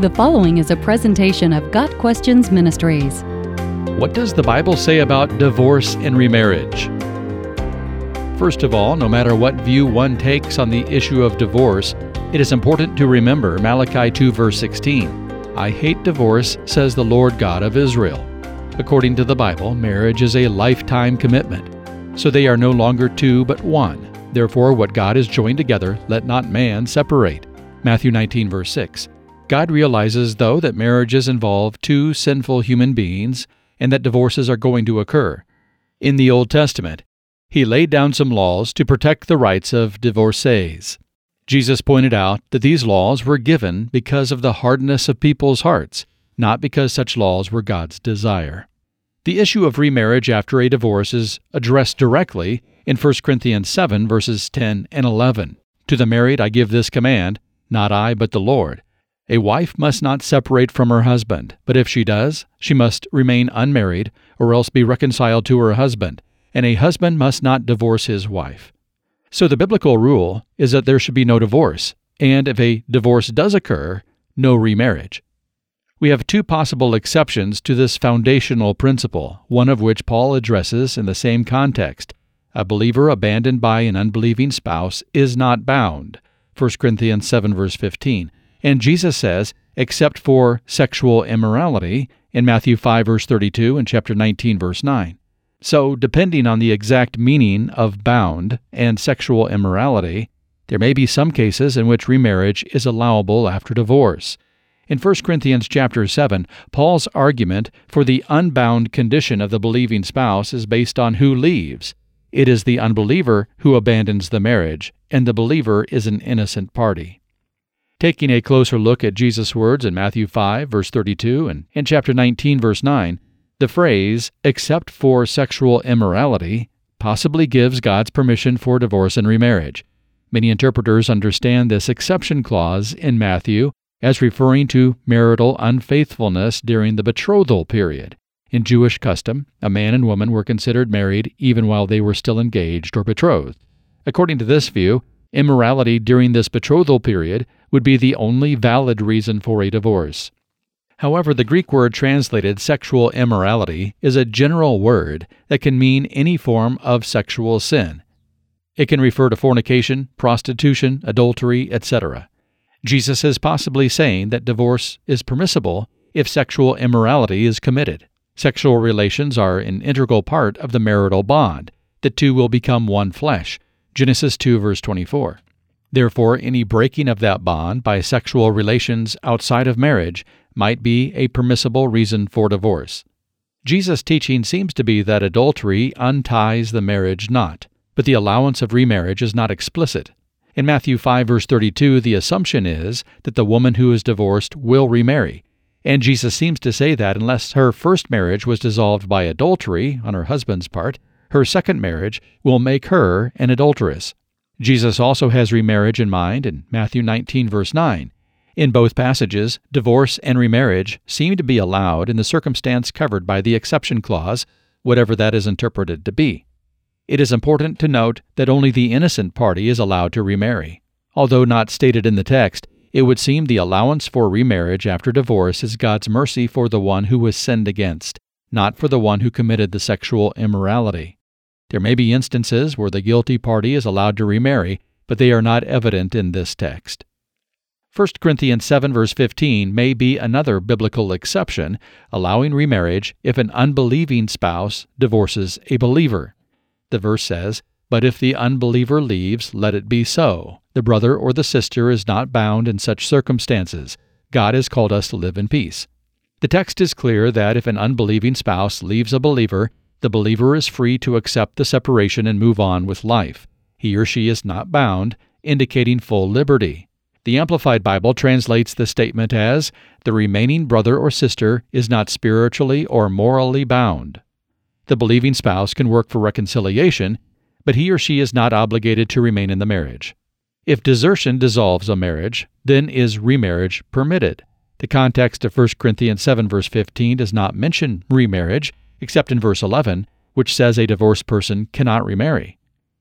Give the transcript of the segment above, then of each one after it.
The following is a presentation of Got Questions Ministries. What does the Bible say about divorce and remarriage? First of all, no matter what view one takes on the issue of divorce, it is important to remember Malachi 2, verse 16. I hate divorce, says the Lord God of Israel. According to the Bible, marriage is a lifetime commitment, so they are no longer two but one. Therefore, what God has joined together, let not man separate. Matthew 19, verse 6. God realizes, though, that marriages involve two sinful human beings and that divorces are going to occur. In the Old Testament, He laid down some laws to protect the rights of divorcees. Jesus pointed out that these laws were given because of the hardness of people's hearts, not because such laws were God's desire. The issue of remarriage after a divorce is addressed directly in 1 Corinthians 7, verses 10 and 11. To the married I give this command, not I, but the Lord a wife must not separate from her husband, but if she does, she must remain unmarried or else be reconciled to her husband, and a husband must not divorce his wife. So the biblical rule is that there should be no divorce, and if a divorce does occur, no remarriage. We have two possible exceptions to this foundational principle, one of which Paul addresses in the same context. A believer abandoned by an unbelieving spouse is not bound. 1 Corinthians 7 verse 15 and Jesus says, except for sexual immorality in Matthew 5, verse 32 and chapter 19, verse 9. So, depending on the exact meaning of bound and sexual immorality, there may be some cases in which remarriage is allowable after divorce. In 1 Corinthians chapter 7, Paul's argument for the unbound condition of the believing spouse is based on who leaves. It is the unbeliever who abandons the marriage, and the believer is an innocent party. Taking a closer look at Jesus' words in Matthew 5, verse 32, and in chapter 19, verse 9, the phrase, except for sexual immorality, possibly gives God's permission for divorce and remarriage. Many interpreters understand this exception clause in Matthew as referring to marital unfaithfulness during the betrothal period. In Jewish custom, a man and woman were considered married even while they were still engaged or betrothed. According to this view, immorality during this betrothal period would be the only valid reason for a divorce. However, the Greek word translated sexual immorality is a general word that can mean any form of sexual sin. It can refer to fornication, prostitution, adultery, etc. Jesus is possibly saying that divorce is permissible if sexual immorality is committed. Sexual relations are an integral part of the marital bond. The two will become one flesh. Genesis 2 verse 24. Therefore, any breaking of that bond by sexual relations outside of marriage might be a permissible reason for divorce. Jesus' teaching seems to be that adultery unties the marriage knot, but the allowance of remarriage is not explicit. In Matthew 5 verse 32, the assumption is that the woman who is divorced will remarry, and Jesus seems to say that unless her first marriage was dissolved by adultery on her husband's part, her second marriage will make her an adulteress. Jesus also has remarriage in mind in Matthew 19, verse 9. In both passages, divorce and remarriage seem to be allowed in the circumstance covered by the exception clause, whatever that is interpreted to be. It is important to note that only the innocent party is allowed to remarry. Although not stated in the text, it would seem the allowance for remarriage after divorce is God's mercy for the one who was sinned against, not for the one who committed the sexual immorality. There may be instances where the guilty party is allowed to remarry, but they are not evident in this text. 1 Corinthians 7 verse 15 may be another biblical exception, allowing remarriage if an unbelieving spouse divorces a believer. The verse says, But if the unbeliever leaves, let it be so. The brother or the sister is not bound in such circumstances. God has called us to live in peace. The text is clear that if an unbelieving spouse leaves a believer, the believer is free to accept the separation and move on with life. He or she is not bound, indicating full liberty. The Amplified Bible translates the statement as the remaining brother or sister is not spiritually or morally bound. The believing spouse can work for reconciliation, but he or she is not obligated to remain in the marriage. If desertion dissolves a marriage, then is remarriage permitted. The context of 1 Corinthians 7 verse 15 does not mention remarriage, except in verse 11, which says a divorced person cannot remarry.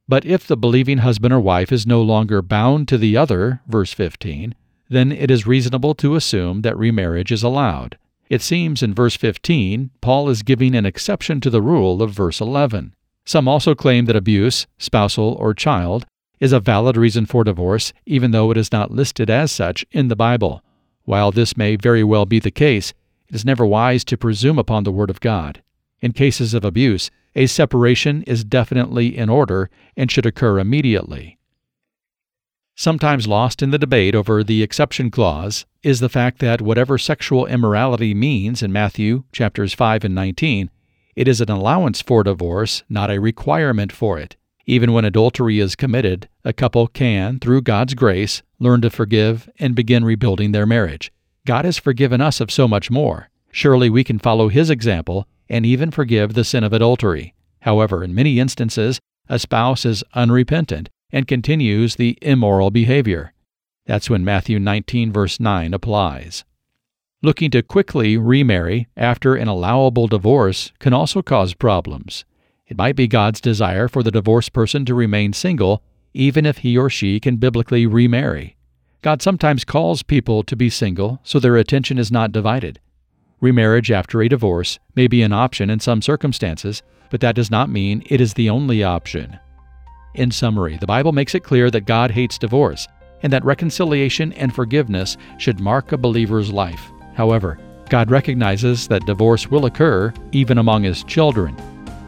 But if the believing husband or wife is no longer bound to the other, verse 15, then it is reasonable to assume that remarriage is allowed. It seems in verse 15, Paul is giving an exception to the rule of verse 11. Some also claim that abuse, spousal or child, is a valid reason for divorce, even though it is not listed as such in the Bible. While this may very well be the case, it is never wise to presume upon the Word of God. In cases of abuse, a separation is definitely in order and should occur immediately. Sometimes lost in the debate over the exception clause is the fact that whatever sexual immorality means in Matthew chapters 5 and 19, it is an allowance for divorce, not a requirement for it. Even when adultery is committed, a couple can, through God's grace, learn to forgive and begin rebuilding their marriage. God has forgiven us of so much more. Surely we can follow His example and even forgive the sin of adultery. However, in many instances, a spouse is unrepentant and continues the immoral behavior. That's when Matthew 19, verse 9 applies. Looking to quickly remarry after an allowable divorce can also cause problems. It might be God's desire for the divorced person to remain single, even if he or she can biblically remarry. God sometimes calls people to be single so their attention is not divided. Remarriage after a divorce may be an option in some circumstances, but that does not mean it is the only option. In summary, the Bible makes it clear that God hates divorce and that reconciliation and forgiveness should mark a believer's life. However, God recognizes that divorce will occur even among his children.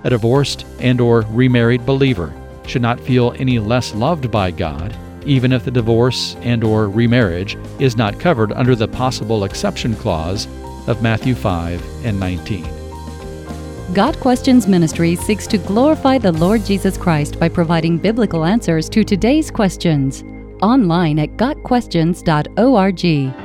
A divorced and or remarried believer should not feel any less loved by God even if the divorce and or remarriage is not covered under the possible exception clause of Matthew 5 and 19. Got Questions Ministry seeks to glorify the Lord Jesus Christ by providing biblical answers to today's questions. Online at GotQuestions.org.